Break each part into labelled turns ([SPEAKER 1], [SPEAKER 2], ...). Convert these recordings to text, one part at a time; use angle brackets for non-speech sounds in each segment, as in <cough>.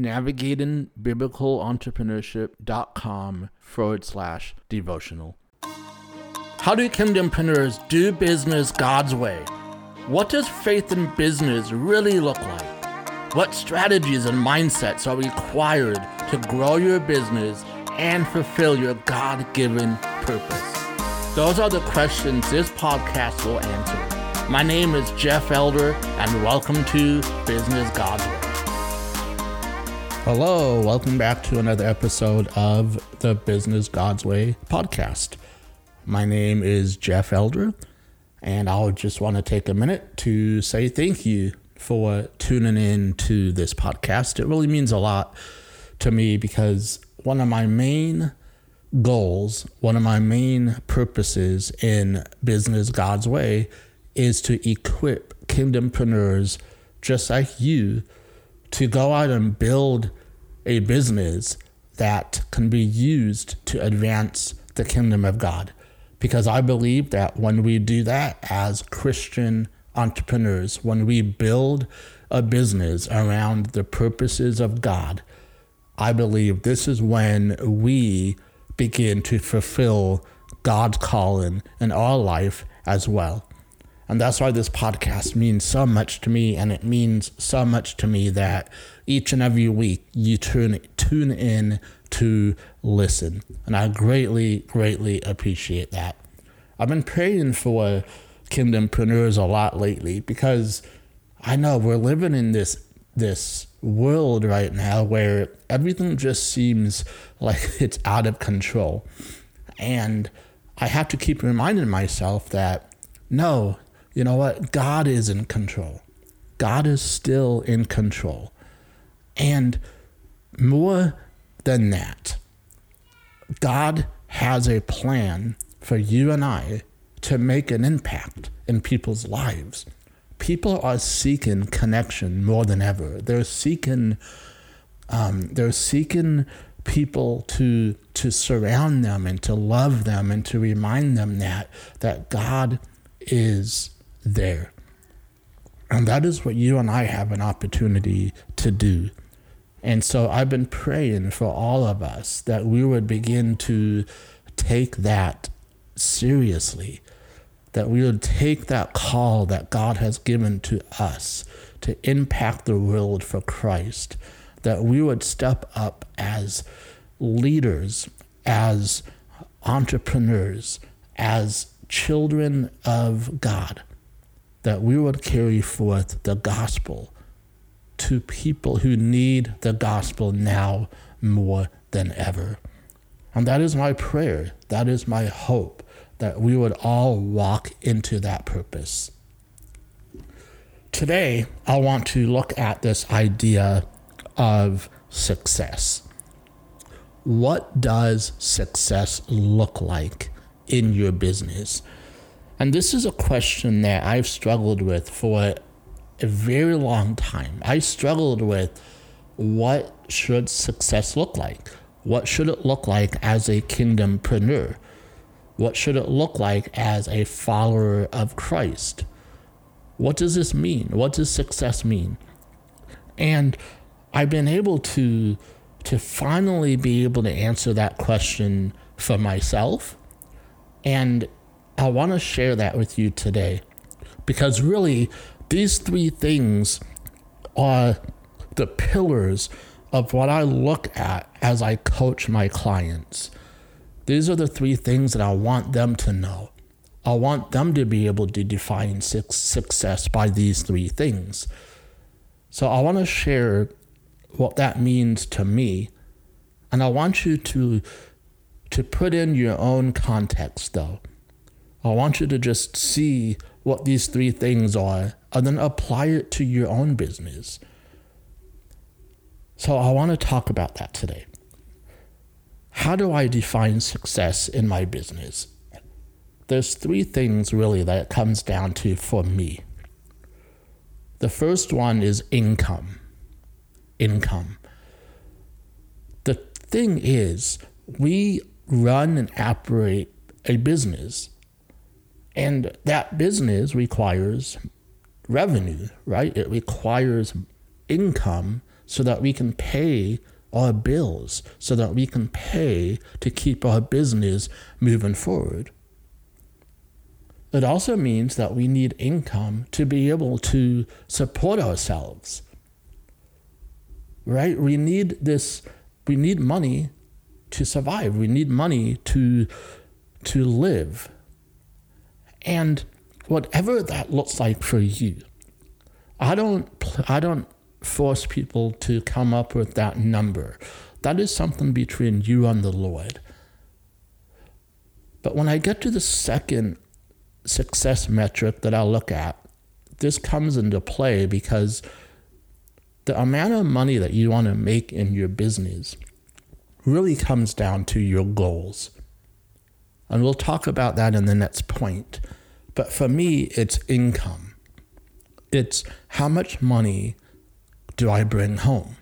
[SPEAKER 1] navigatingbiblicalentrepreneurship.com forward slash devotional. How do kingdompreneurs do business God's way? What does faith in business really look like? What strategies and mindsets are required to grow your business and fulfill your God given purpose? Those are the questions this podcast will answer. My name is Jeff Elder, and welcome to Business God's Way. Hello, welcome back to another episode of the Business God's Way podcast. My name is Jeff Elder, and I just want to take a minute to say thank you for tuning in to this podcast. It really means a lot to me because one of my main goals, one of my main purposes in Business God's Way is to equip kingdompreneurs just like you to go out and build a business that can be used to advance the kingdom of God. Because I believe that when we do that as Christian entrepreneurs, when we build a business around the purposes of God, I believe this is when we begin to fulfill God's calling in our life as well. And that's why this podcast means so much to me. And it means so much to me that each and every week you tune, tune in to listen. And I greatly, greatly appreciate that. I've been praying for kingdompreneurs a lot lately because I know we're living in this this world right now where everything just seems <laughs> like it's out of control. And I have to keep reminding myself that no, you know what? God is in control. God is still in control. And more than that, God has a plan for you and I to make an impact in people's lives. People are seeking connection more than ever. They're seeking, um, they're seeking people to to surround them and to love them and to remind them that that God is there. And that is what you and I have an opportunity to do. And so I've been praying for all of us that we would begin to take that seriously, that we would take that call that God has given to us to impact the world for Christ, that we would step up as leaders, as entrepreneurs, as children of God, that we would carry forth the gospel to people who need the gospel now more than ever. And that is my prayer. That is my hope that we would all walk into that purpose. Today, I want to look at this idea of success. What does success look like in your business? And this is a question that I've struggled with for a very long time. I struggled with what should success look like? What should it look like as a kingdompreneur? What should it look like as a follower of Christ? What does this mean? What does success mean? And I've been able to to finally be able to answer that question for myself. And I want to share that with you today because really, these three things are the pillars of what I look at as I coach my clients. These are the three things that I want them to know. I want them to be able to define success by these three things. So I want to share what that means to me, and I want you to to put in your own context though. I want you to just see what these three things are and then apply it to your own business. So I want to talk about that today. how do I define success in my business? There's three things really that it comes down to for me. The first one is income. Income. The thing is, we run and operate a business, and that business requires revenue, right? It requires income so that we can pay our bills, so that we can pay to keep our business moving forward. It also means that we need income to be able to support ourselves. Right? We need this we need money to survive. We need money to to live. And whatever that looks like for you. I don't I don't force people to come up with that number. That is something between you and the Lord. But when I get to the second success metric that I'll look at, this comes into play because the amount of money that you want to make in your business really comes down to your goals. And we'll talk about that in the next point. But for me, it's income. It's how much money do I bring home?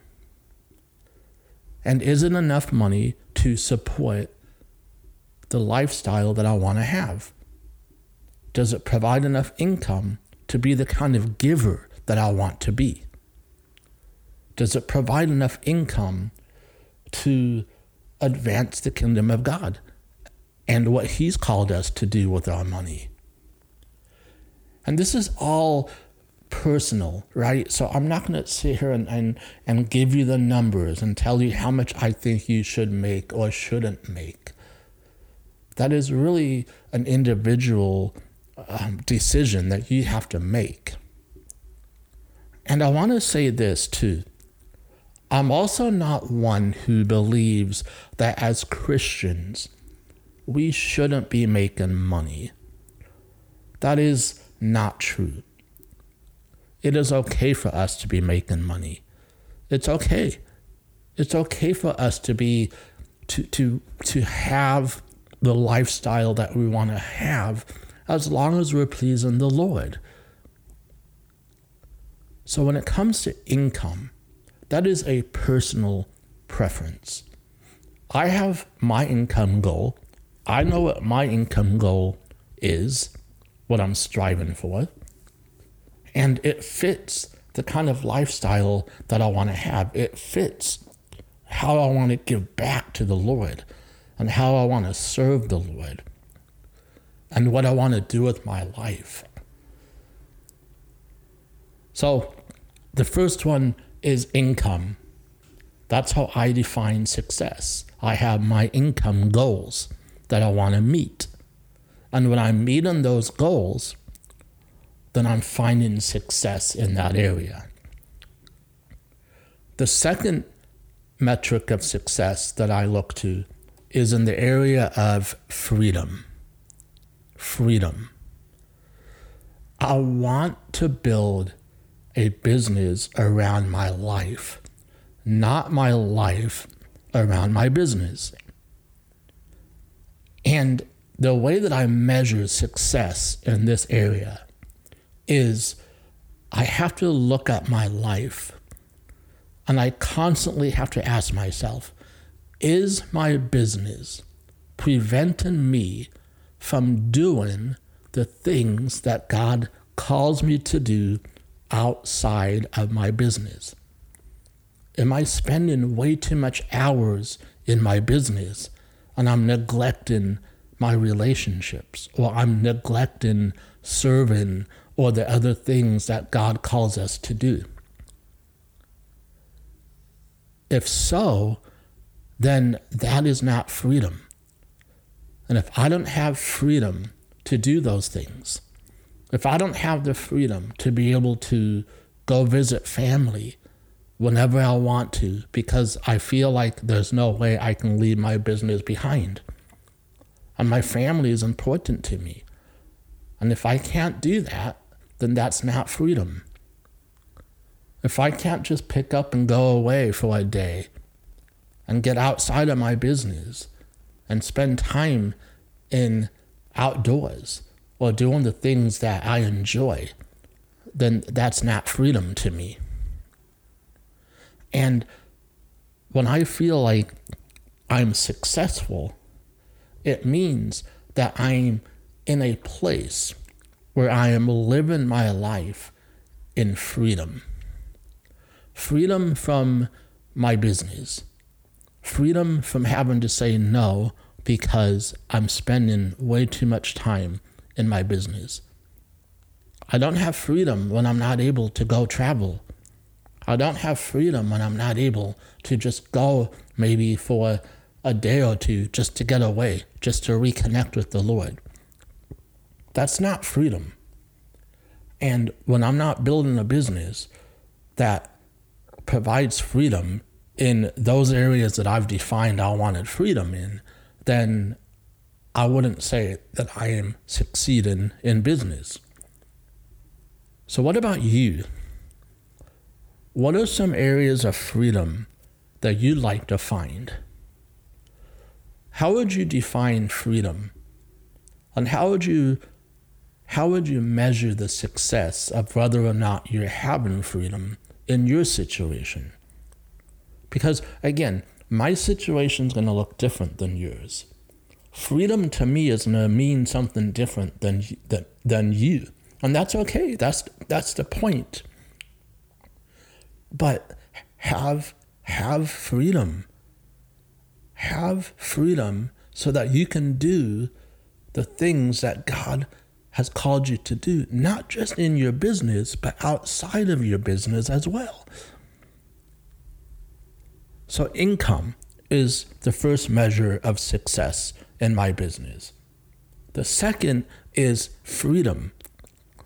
[SPEAKER 1] And is it enough money to support the lifestyle that I want to have? Does it provide enough income to be the kind of giver that I want to be? Does it provide enough income to advance the kingdom of God and what He's called us to do with our money? And this is all personal, right? So I'm not going to sit here and, and, and give you the numbers and tell you how much I think you should make or shouldn't make. That is really an individual um, decision that you have to make. And I want to say this too. I'm also not one who believes that as Christians, we shouldn't be making money. That is not true. It is okay for us to be making money. It's okay. It's okay for us to be to to to have the lifestyle that we want to have as long as we're pleasing the Lord. So when it comes to income, that is a personal preference. I have my income goal. I know what my income goal is, what I'm striving for, and it fits the kind of lifestyle that I want to have. It fits how I want to give back to the Lord and how I want to serve the Lord and what I want to do with my life. So, the first one is income. That's how I define success. I have my income goals that I want to meet. And when I'm meeting those goals, then I'm finding success in that area. The second metric of success that I look to is in the area of freedom freedom. I want to build a business around my life, not my life around my business. And the way that I measure success in this area is I have to look at my life and I constantly have to ask myself is my business preventing me from doing the things that God calls me to do outside of my business? Am I spending way too much hours in my business and I'm neglecting my relationships or I'm neglecting serving or the other things that God calls us to do? If so, then that is not freedom. And if I don't have freedom to do those things, if I don't have the freedom to be able to go visit family whenever I want to because I feel like there's no way I can leave my business behind, and my family is important to me. And if I can't do that, then that's not freedom. If I can't just pick up and go away for a day and get outside of my business and spend time in outdoors or doing the things that I enjoy, then that's not freedom to me. And when I feel like I'm successful, it means that I'm in a place where I am living my life in freedom. Freedom from my business. Freedom from having to say no because I'm spending way too much time in my business. I don't have freedom when I'm not able to go travel. I don't have freedom when I'm not able to just go maybe for a day or two just to get away, just to reconnect with the Lord. That's not freedom. And when I'm not building a business that provides freedom in those areas that I've defined I wanted freedom in, then I wouldn't say that I am succeeding in business. So, what about you? What are some areas of freedom that you'd like to find? How would you define freedom? And how would you how would you measure the success of whether or not you're having freedom in your situation? Because again, my situation is going to look different than yours. Freedom to me is going to mean something different than, than, than you. And that's okay. That's, that's the point. But have, have freedom. Have freedom so that you can do the things that God has called you to do, not just in your business, but outside of your business as well. So, income is the first measure of success in my business. The second is freedom.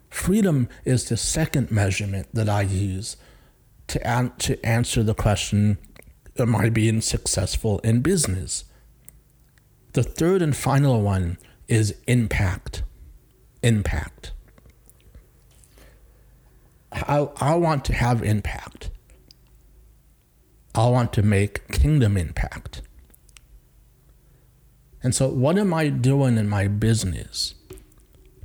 [SPEAKER 1] Freedom is the second measurement that I use to, an- to answer the question Am I being successful in business? The third and final one is impact impact. I, I want to have impact. I want to make kingdom impact. And so, what am I doing in my business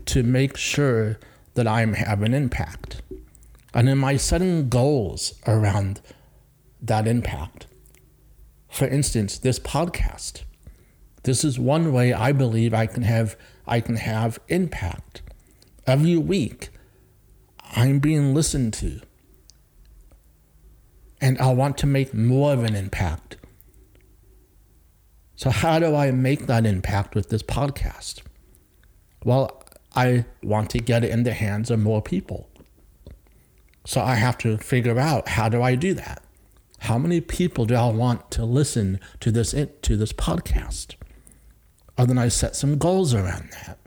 [SPEAKER 1] to make sure that I'm having impact? And in my setting goals around that impact? For instance, this podcast. This is one way I believe I can have I can have impact. Every week, I'm being listened to. And I want to make more of an impact. So, how do I make that impact with this podcast? Well, I want to get it in the hands of more people. So, I have to figure out how do I do that? How many people do I want to listen to this to this podcast? And then I set some goals around that.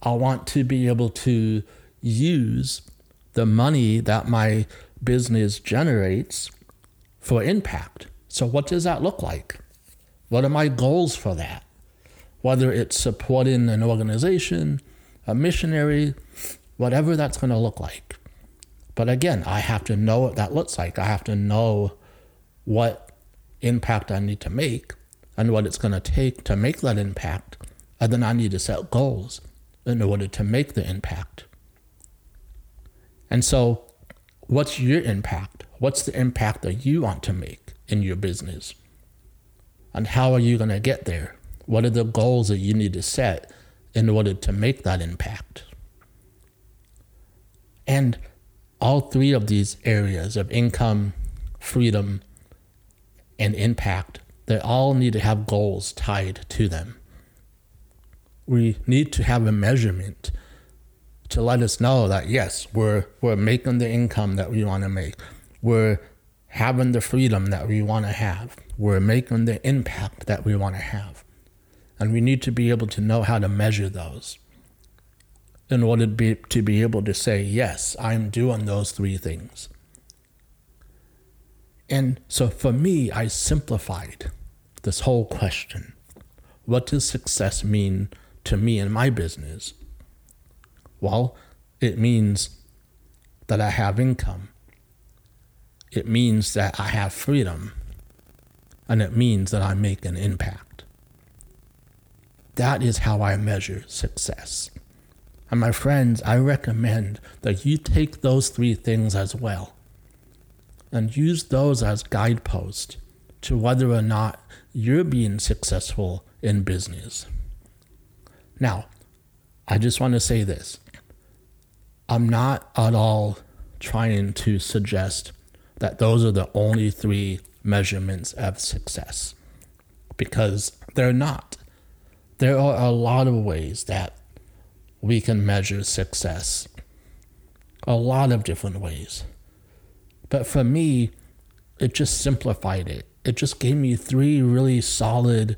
[SPEAKER 1] I want to be able to use the money that my business generates for impact. So, what does that look like? What are my goals for that? Whether it's supporting an organization, a missionary, whatever that's going to look like. But again, I have to know what that looks like. I have to know what impact I need to make and what it's going to take to make that impact. And then I need to set goals in order to make the impact. And so, what's your impact? What's the impact that you want to make in your business? And how are you going to get there? What are the goals that you need to set in order to make that impact? And all three of these areas of income, freedom, and impact they all need to have goals tied to them. We need to have a measurement to let us know that yes, we're we're making the income that we want to make. We're having the freedom that we want to have. We're making the impact that we want to have. And we need to be able to know how to measure those in order to be, to be able to say, yes, I'm doing those three things. And so for me, I simplified this whole question. What does success mean to me in my business? Well, it means that I have income. it means that I have freedom and it means that I make an impact. That is how I measure success. And my friends, I recommend that you take those three things as well and use those as guideposts to whether or not you're being successful in business. Now, I just want to say this I'm not at all trying to suggest that those are the only three measurements of success because they're not. There are a lot of ways that we can measure success, a lot of different ways. But for me, it just simplified it. It just gave me three really solid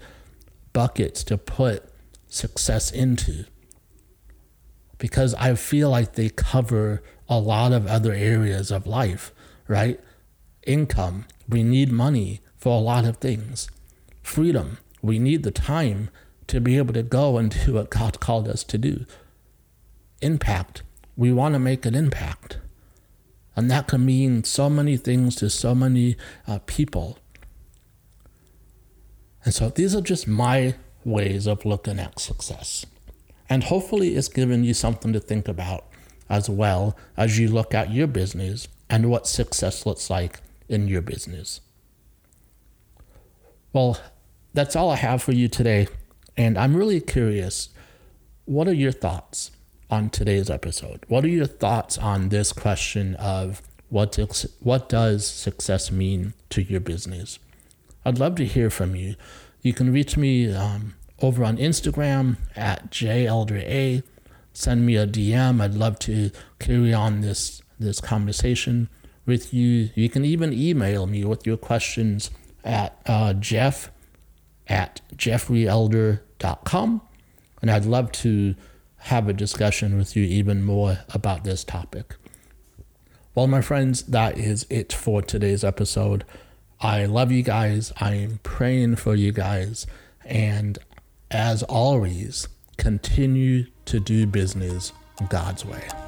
[SPEAKER 1] buckets to put success into because I feel like they cover a lot of other areas of life, right? Income, we need money for a lot of things. Freedom, we need the time to be able to go and do what God called us to do. Impact, we want to make an impact. And that can mean so many things to so many uh, people. And so these are just my ways of looking at success. And hopefully, it's given you something to think about as well as you look at your business and what success looks like in your business. Well, that's all I have for you today. And I'm really curious what are your thoughts on today's episode? What are your thoughts on this question of what, what does success mean to your business? I'd love to hear from you. You can reach me um, over on Instagram at jelder.a. Send me a DM. I'd love to carry on this this conversation with you. You can even email me with your questions at uh, jeff at jeffreyelder.com. And I'd love to have a discussion with you even more about this topic. Well, my friends, that is it for today's episode. I love you guys. I am praying for you guys. And as always, continue to do business God's way.